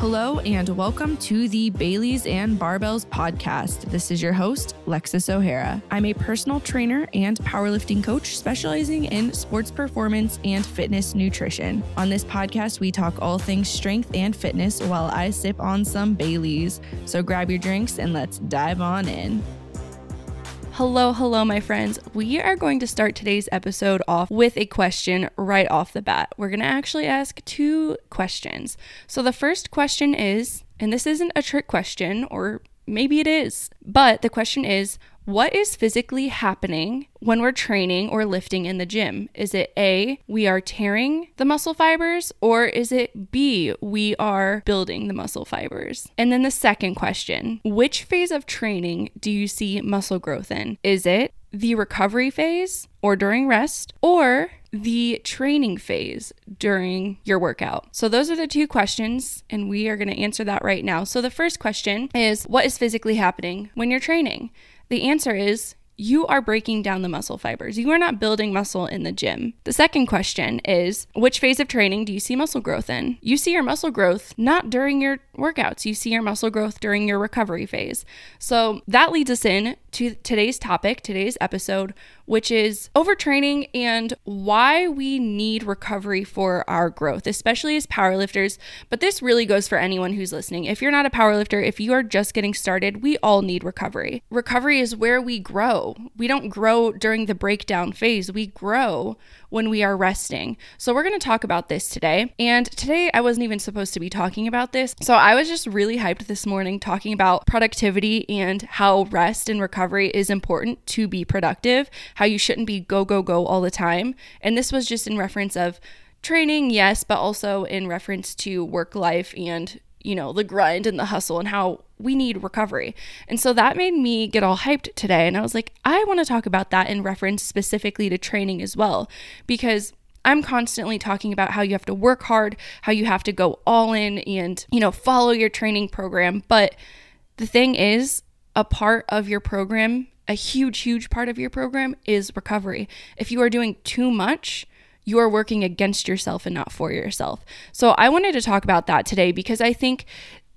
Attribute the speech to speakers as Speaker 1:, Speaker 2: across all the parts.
Speaker 1: Hello, and welcome to the Baileys and Barbells podcast. This is your host, Lexis O'Hara. I'm a personal trainer and powerlifting coach specializing in sports performance and fitness nutrition. On this podcast, we talk all things strength and fitness while I sip on some Baileys. So grab your drinks and let's dive on in. Hello, hello, my friends. We are going to start today's episode off with a question right off the bat. We're going to actually ask two questions. So, the first question is, and this isn't a trick question, or maybe it is, but the question is, what is physically happening when we're training or lifting in the gym? Is it A, we are tearing the muscle fibers, or is it B, we are building the muscle fibers? And then the second question which phase of training do you see muscle growth in? Is it the recovery phase or during rest, or the training phase during your workout? So, those are the two questions, and we are going to answer that right now. So, the first question is What is physically happening when you're training? The answer is you are breaking down the muscle fibers. You are not building muscle in the gym. The second question is which phase of training do you see muscle growth in? You see your muscle growth not during your workouts, you see your muscle growth during your recovery phase. So that leads us in to today's topic, today's episode, which is overtraining and why we need recovery for our growth, especially as powerlifters. But this really goes for anyone who's listening. If you're not a powerlifter, if you are just getting started, we all need recovery. Recovery is where we grow. We don't grow during the breakdown phase, we grow when we are resting. So, we're going to talk about this today. And today, I wasn't even supposed to be talking about this. So, I was just really hyped this morning talking about productivity and how rest and recovery is important to be productive, how you shouldn't be go, go, go all the time. And this was just in reference of training, yes, but also in reference to work life and you know, the grind and the hustle and how we need recovery. And so that made me get all hyped today. And I was like, I want to talk about that in reference specifically to training as well, because I'm constantly talking about how you have to work hard, how you have to go all in and, you know, follow your training program. But the thing is, a part of your program, a huge, huge part of your program is recovery. If you are doing too much, you are working against yourself and not for yourself. So I wanted to talk about that today because I think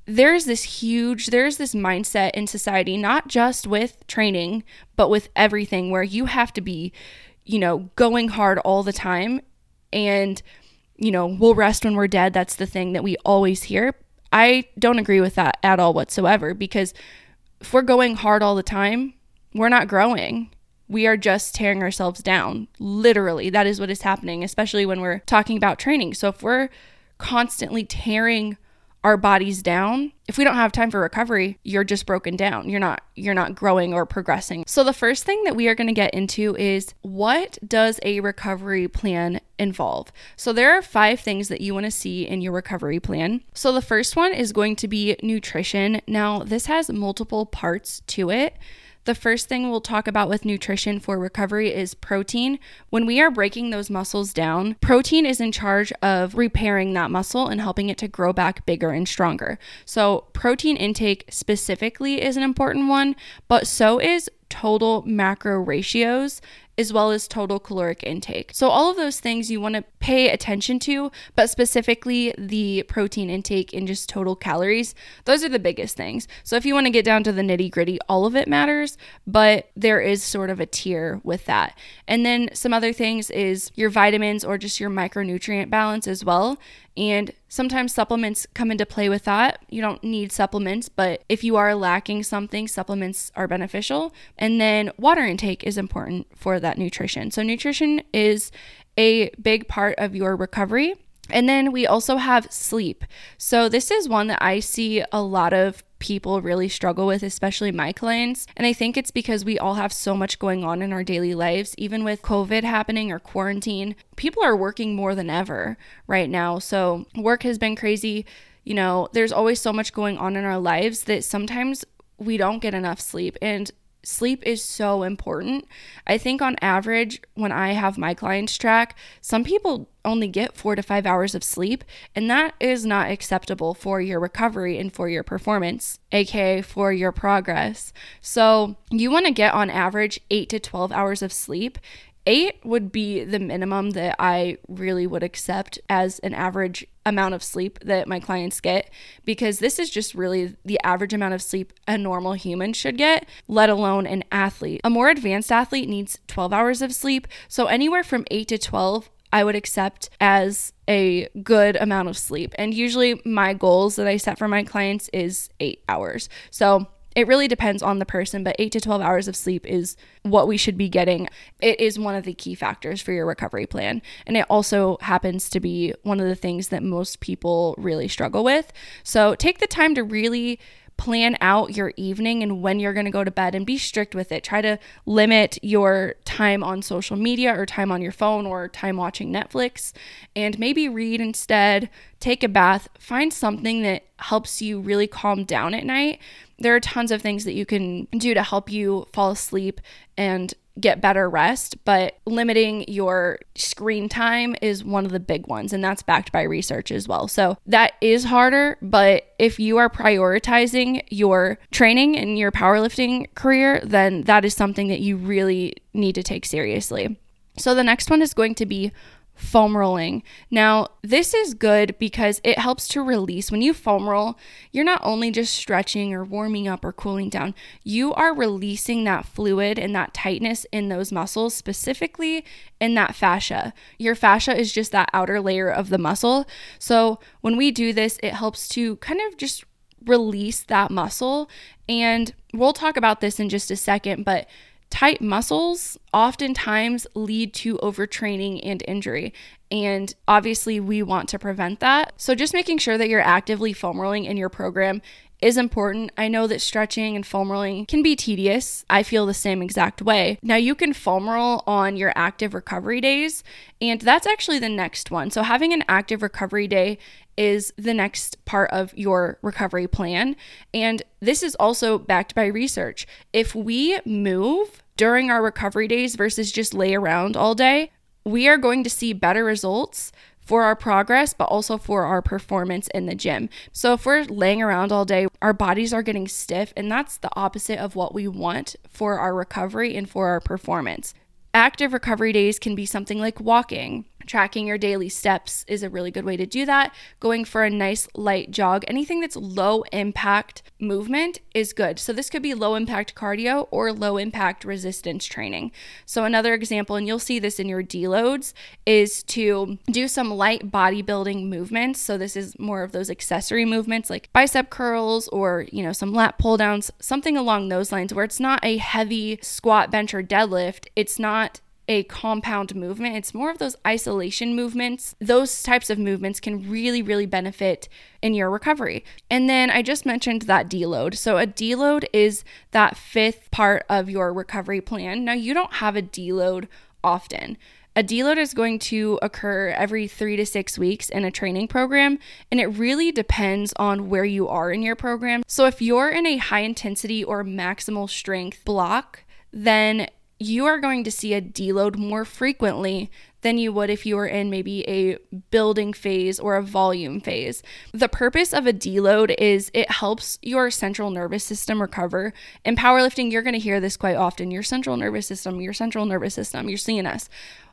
Speaker 1: there's this huge there's this mindset in society not just with training but with everything where you have to be you know going hard all the time and you know we'll rest when we're dead. That's the thing that we always hear. I don't agree with that at all whatsoever because if we're going hard all the time we're not growing we are just tearing ourselves down. Literally, that is what is happening, especially when we're talking about training. So if we're constantly tearing our bodies down if we don't have time for recovery you're just broken down. You're not you're not growing or progressing. So the first thing that we are going to get into is what does a recovery plan involve? So there are five things that you want to see in your recovery plan. So the first one is going to be nutrition. Now this has multiple parts to it the first thing we'll talk about with nutrition for recovery is protein. When we are breaking those muscles down, protein is in charge of repairing that muscle and helping it to grow back bigger and stronger. So, protein intake specifically is an important one, but so is total macro ratios as well as total caloric intake. So, all of those things you want to pay attention to, but specifically the protein intake and just total calories, those are the biggest things. So, if you want to get down to the nitty gritty, all of it matters, but there is sort of a tier with that. And then some other things is your vitamins or just your micronutrient balance as well. And sometimes supplements come into play with that. You don't need supplements, but if you are lacking something, supplements are beneficial. And then water intake is important for that nutrition. So, nutrition is a big part of your recovery. And then we also have sleep. So, this is one that I see a lot of people really struggle with, especially my clients. And I think it's because we all have so much going on in our daily lives, even with COVID happening or quarantine. People are working more than ever right now. So, work has been crazy. You know, there's always so much going on in our lives that sometimes we don't get enough sleep. And sleep is so important. I think on average, when I have my clients track, some people only get four to five hours of sleep, and that is not acceptable for your recovery and for your performance, aka for your progress. So, you want to get on average eight to 12 hours of sleep. Eight would be the minimum that I really would accept as an average amount of sleep that my clients get because this is just really the average amount of sleep a normal human should get, let alone an athlete. A more advanced athlete needs 12 hours of sleep. So anywhere from 8 to 12 I would accept as a good amount of sleep. And usually my goals that I set for my clients is 8 hours. So it really depends on the person, but 8 to 12 hours of sleep is what we should be getting. It is one of the key factors for your recovery plan. And it also happens to be one of the things that most people really struggle with. So take the time to really plan out your evening and when you're going to go to bed and be strict with it. Try to limit your time on social media or time on your phone or time watching Netflix and maybe read instead, take a bath, find something that helps you really calm down at night. There are tons of things that you can do to help you fall asleep and get better rest, but limiting your screen time is one of the big ones, and that's backed by research as well. So that is harder, but if you are prioritizing your training and your powerlifting career, then that is something that you really need to take seriously. So the next one is going to be foam rolling. Now, this is good because it helps to release. When you foam roll, you're not only just stretching or warming up or cooling down, you are releasing that fluid and that tightness in those muscles, specifically in that fascia. Your fascia is just that outer layer of the muscle. So, when we do this, it helps to kind of just release that muscle. And we'll talk about this in just a second, but Tight muscles oftentimes lead to overtraining and injury. And obviously, we want to prevent that. So, just making sure that you're actively foam rolling in your program is important. I know that stretching and foam rolling can be tedious. I feel the same exact way. Now, you can foam roll on your active recovery days, and that's actually the next one. So, having an active recovery day is the next part of your recovery plan. And this is also backed by research. If we move during our recovery days versus just lay around all day, we are going to see better results for our progress, but also for our performance in the gym. So, if we're laying around all day, our bodies are getting stiff, and that's the opposite of what we want for our recovery and for our performance. Active recovery days can be something like walking, Tracking your daily steps is a really good way to do that. Going for a nice light jog, anything that's low impact movement is good. So, this could be low impact cardio or low impact resistance training. So, another example, and you'll see this in your deloads, is to do some light bodybuilding movements. So, this is more of those accessory movements like bicep curls or, you know, some lat pull downs, something along those lines where it's not a heavy squat, bench, or deadlift. It's not a compound movement. It's more of those isolation movements. Those types of movements can really, really benefit in your recovery. And then I just mentioned that deload. So, a deload is that fifth part of your recovery plan. Now, you don't have a deload often. A deload is going to occur every three to six weeks in a training program, and it really depends on where you are in your program. So, if you're in a high intensity or maximal strength block, then you are going to see a deload more frequently than you would if you were in maybe a building phase or a volume phase. The purpose of a deload is it helps your central nervous system recover. In powerlifting, you're going to hear this quite often your central nervous system, your central nervous system, your CNS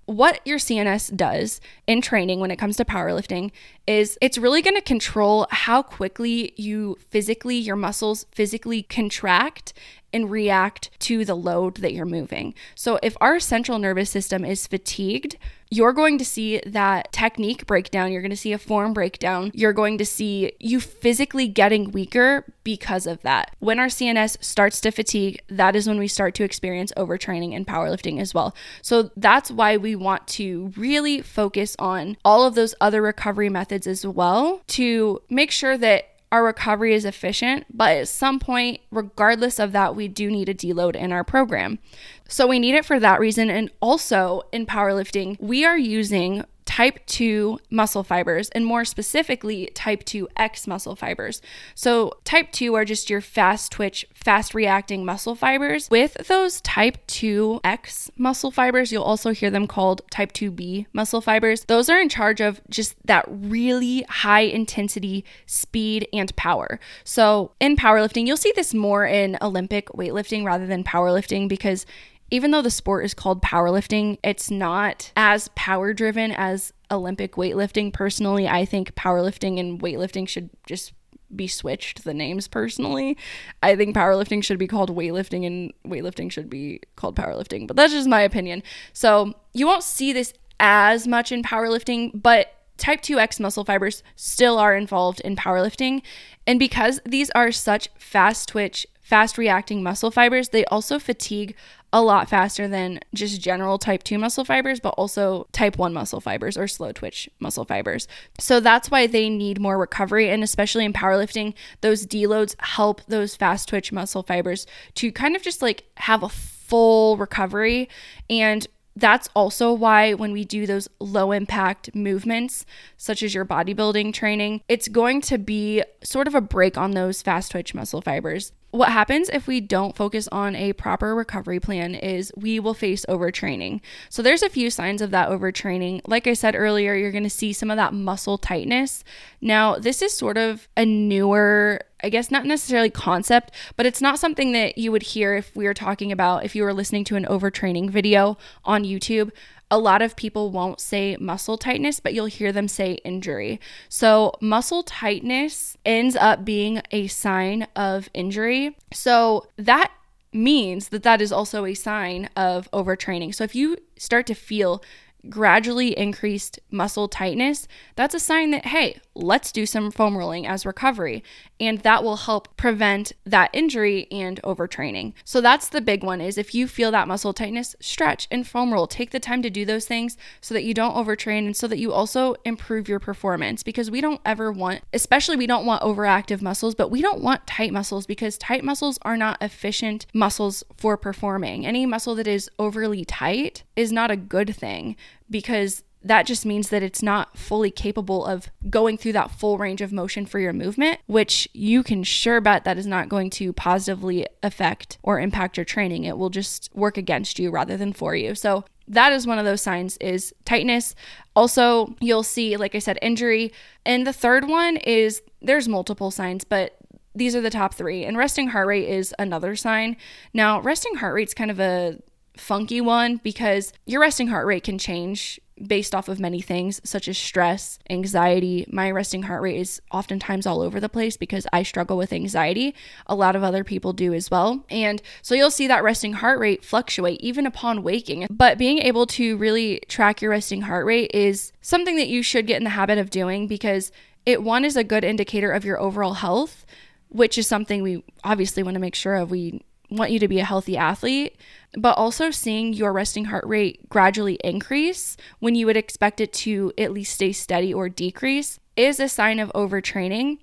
Speaker 1: what your CNS does in training when it comes to powerlifting is it's really going to control how quickly you physically, your muscles physically contract and react to the load that you're moving. So, if our central nervous system is fatigued, you're going to see that technique breakdown. You're going to see a form breakdown. You're going to see you physically getting weaker because of that. When our CNS starts to fatigue, that is when we start to experience overtraining and powerlifting as well. So that's why we want to really focus on all of those other recovery methods as well to make sure that our recovery is efficient, but at some point, regardless of that, we do need a deload in our program. So we need it for that reason. And also in powerlifting, we are using type 2 muscle fibers, and more specifically, type 2X muscle fibers. So, type 2 are just your fast twitch, fast reacting muscle fibers. With those type 2X muscle fibers, you'll also hear them called type 2B muscle fibers. Those are in charge of just that really high intensity speed and power. So, in powerlifting, you'll see this more in Olympic weightlifting rather than powerlifting because even though the sport is called powerlifting, it's not as power driven as Olympic weightlifting. Personally, I think powerlifting and weightlifting should just be switched the names personally. I think powerlifting should be called weightlifting and weightlifting should be called powerlifting, but that's just my opinion. So, you won't see this as much in powerlifting, but type 2X muscle fibers still are involved in powerlifting. And because these are such fast twitch, fast reacting muscle fibers, they also fatigue a lot faster than just general type 2 muscle fibers, but also type 1 muscle fibers or slow twitch muscle fibers. So that's why they need more recovery. And especially in powerlifting, those deloads help those fast twitch muscle fibers to kind of just like have a full recovery. And that's also why when we do those low impact movements, such as your bodybuilding training, it's going to be sort of a break on those fast twitch muscle fibers. What happens if we don't focus on a proper recovery plan is we will face overtraining. So there's a few signs of that overtraining. Like I said earlier, you're going to see some of that muscle tightness. Now, this is sort of a newer I guess not necessarily concept, but it's not something that you would hear if we were talking about if you were listening to an overtraining video on YouTube a lot of people won't say muscle tightness, but you'll hear them say injury. So, muscle tightness ends up being a sign of injury. So, that means that that is also a sign of overtraining. So, if you start to feel gradually increased muscle tightness, that's a sign that, hey, let's do some foam rolling as recovery. And that will help prevent that injury and overtraining. So that's the big one is if you feel that muscle tightness, stretch and foam roll. Take the time to do those things so that you don't overtrain and so that you also improve your performance because we don't ever want, especially we don't want overactive muscles, but we don't want tight muscles because tight muscles are not efficient muscles for performing. Any muscle that is overly tight is not a good thing because that just means that it's not fully capable of going through that full range of motion for your movement, which you can sure bet that is not going to positively affect or impact your training. It will just work against you rather than for you. So that is one of those signs is tightness. Also, you'll see like I said injury. And the third one is there's multiple signs, but these are the top 3. And resting heart rate is another sign. Now, resting heart rate's kind of a funky one because your resting heart rate can change based off of many things such as stress, anxiety. My resting heart rate is oftentimes all over the place because I struggle with anxiety. A lot of other people do as well. And so you'll see that resting heart rate fluctuate even upon waking. But being able to really track your resting heart rate is something that you should get in the habit of doing because it one is a good indicator of your overall health, which is something we obviously want to make sure of. We want you to be a healthy athlete, but also seeing your resting heart rate gradually increase when you would expect it to at least stay steady or decrease is a sign of overtraining.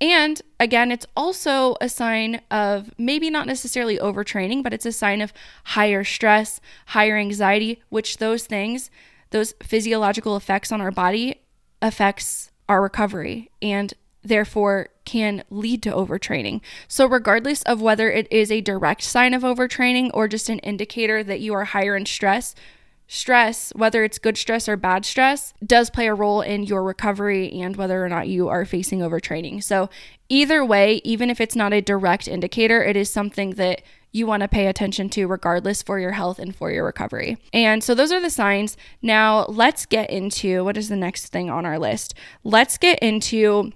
Speaker 1: And again, it's also a sign of maybe not necessarily overtraining, but it's a sign of higher stress, higher anxiety, which those things, those physiological effects on our body affects our recovery and therefore can lead to overtraining. So, regardless of whether it is a direct sign of overtraining or just an indicator that you are higher in stress, stress, whether it's good stress or bad stress, does play a role in your recovery and whether or not you are facing overtraining. So, either way, even if it's not a direct indicator, it is something that you want to pay attention to regardless for your health and for your recovery. And so those are the signs. Now, let's get into what is the next thing on our list. Let's get into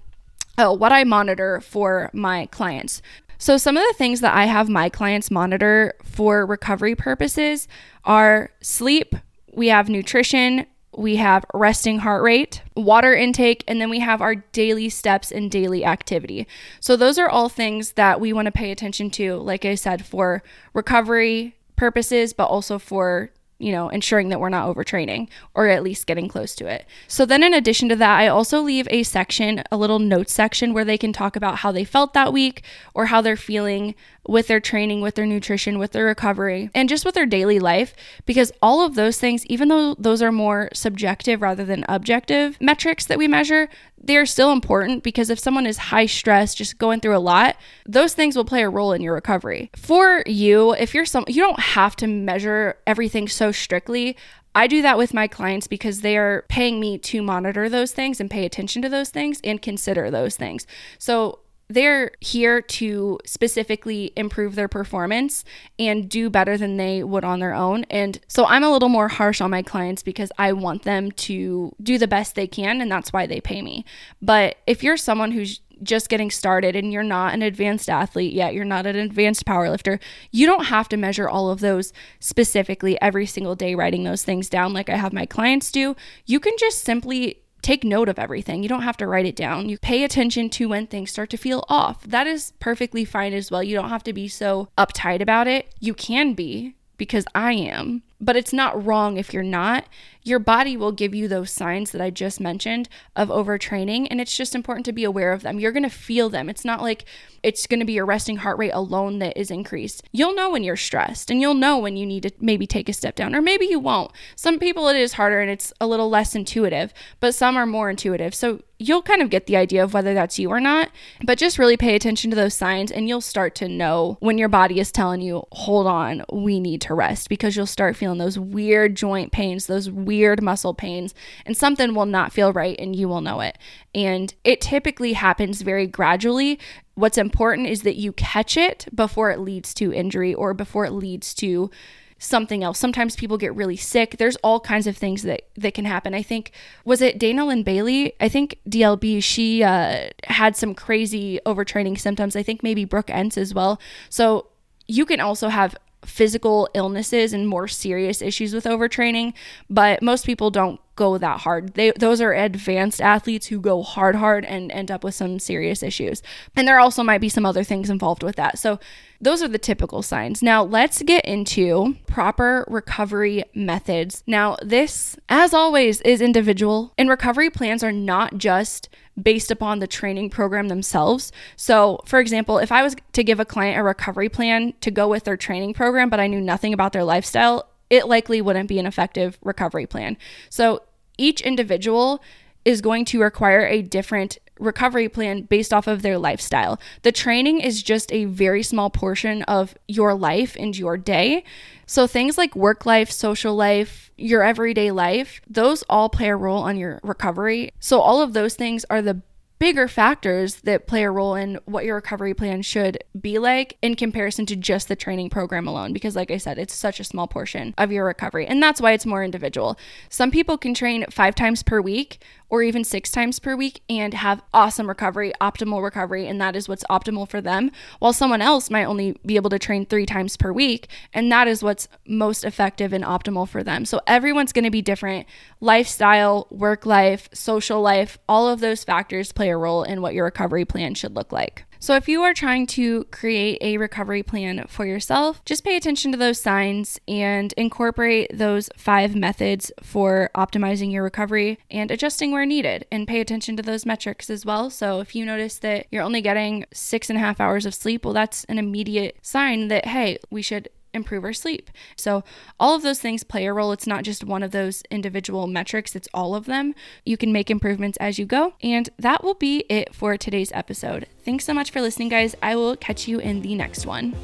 Speaker 1: oh, what I monitor for my clients. So, some of the things that I have my clients monitor for recovery purposes are sleep, we have nutrition, we have resting heart rate, water intake, and then we have our daily steps and daily activity. So, those are all things that we want to pay attention to, like I said, for recovery purposes, but also for you know, ensuring that we're not overtraining or at least getting close to it. So then in addition to that, I also leave a section, a little notes section where they can talk about how they felt that week or how they're feeling with their training, with their nutrition, with their recovery, and just with their daily life because all of those things, even though those are more subjective rather than objective metrics that we measure, they're still important because if someone is high stress, just going through a lot, those things will play a role in your recovery. For you, if you're some, you don't have to measure everything so strictly. I do that with my clients because they are paying me to monitor those things and pay attention to those things and consider those things. So they're here to specifically improve their performance and do better than they would on their own. And so I'm a little more harsh on my clients because I want them to do the best they can, and that's why they pay me. But if you're someone who's just getting started and you're not an advanced athlete yet, you're not an advanced powerlifter, you don't have to measure all of those specifically every single day, writing those things down like I have my clients do. You can just simply take note of everything. You don't have to write it down. You pay attention to when things start to feel off. That is perfectly fine as well. You don't have to be so uptight about it. You can be because I am, but it's not wrong if you're not your body will give you those signs that I just mentioned of overtraining. And it's just important to be aware of them. You're going to feel them. It's not like it's going to be your resting heart rate alone that is increased. You'll know when you're stressed and you'll know when you need to maybe take a step down, or maybe you won't. Some people it is harder and it's a little less intuitive, but some are more intuitive. So you'll kind of get the idea of whether that's you or not, but just really pay attention to those signs and you'll start to know when your body is telling you, hold on, we need to rest because you'll start feeling those weird joint pains, those weird muscle pains, and something will not feel right and you will know it. And it typically happens very gradually. What's important is that you catch it before it leads to injury or before it leads to something else. Sometimes people get really sick. There's all kinds of things that that can happen. I think was it Dana Linn Bailey? I think DLB. She uh, had some crazy overtraining symptoms. I think maybe Brooke Ence as well. So you can also have physical illnesses and more serious issues with overtraining, but most people don't go that hard. They those are advanced athletes who go hard hard and end up with some serious issues. And there also might be some other things involved with that. So those are the typical signs. Now, let's get into proper recovery methods. Now, this as always is individual and recovery plans are not just based upon the training program themselves. So, for example, if I was to give a client a recovery plan to go with their training program, but I knew nothing about their lifestyle, it likely wouldn't be an effective recovery plan. So, each individual is going to require a different recovery plan based off of their lifestyle. The training is just a very small portion of your life and your day. So things like work life, social life, your everyday life, those all play a role on your recovery. So all of those things are the bigger factors that play a role in what your recovery plan should be like in comparison to just the training program alone. Because, like I said, it's such a small portion of your recovery. And that's why it's more individual. Some people can train five times per week or even six times per week and have awesome recovery, optimal recovery, and that is what's optimal for them. While someone else might only be able to train three times per week, and that is what's most effective and optimal for them. So everyone's to be different. Lifestyle, work life, social life, all of those factors play a role in what your recovery plan should look like. So, if you are trying to create a recovery plan for yourself, just pay attention to those signs and incorporate those five methods for optimizing your recovery and adjusting where needed. And pay attention to those metrics as well. So, if you notice that you're only getting six and a half hours of sleep, well, that's an immediate sign that, hey, we should improve our sleep. So, all of those things play a role. It's not just one of those individual metrics, it's all of them. You can make improvements as you go. And that will be it for today's episode. Thanks so much for listening, guys. I will catch you in the next one.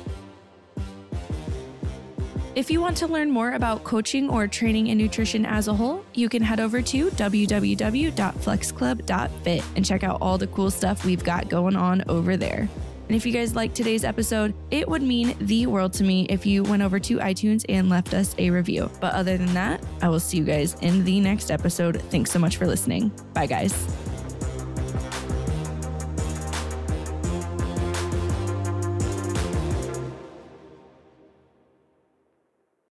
Speaker 1: If you want to learn more about coaching or training in nutrition as a whole, you can head over to www.flexclub.fit and check out all the cool stuff we've got going on over there. And if you guys liked today's episode, it would mean the world to me if you went over to iTunes and left us a review. But other than that, I will see you guys in the next episode. Thanks so much for listening. Bye, guys.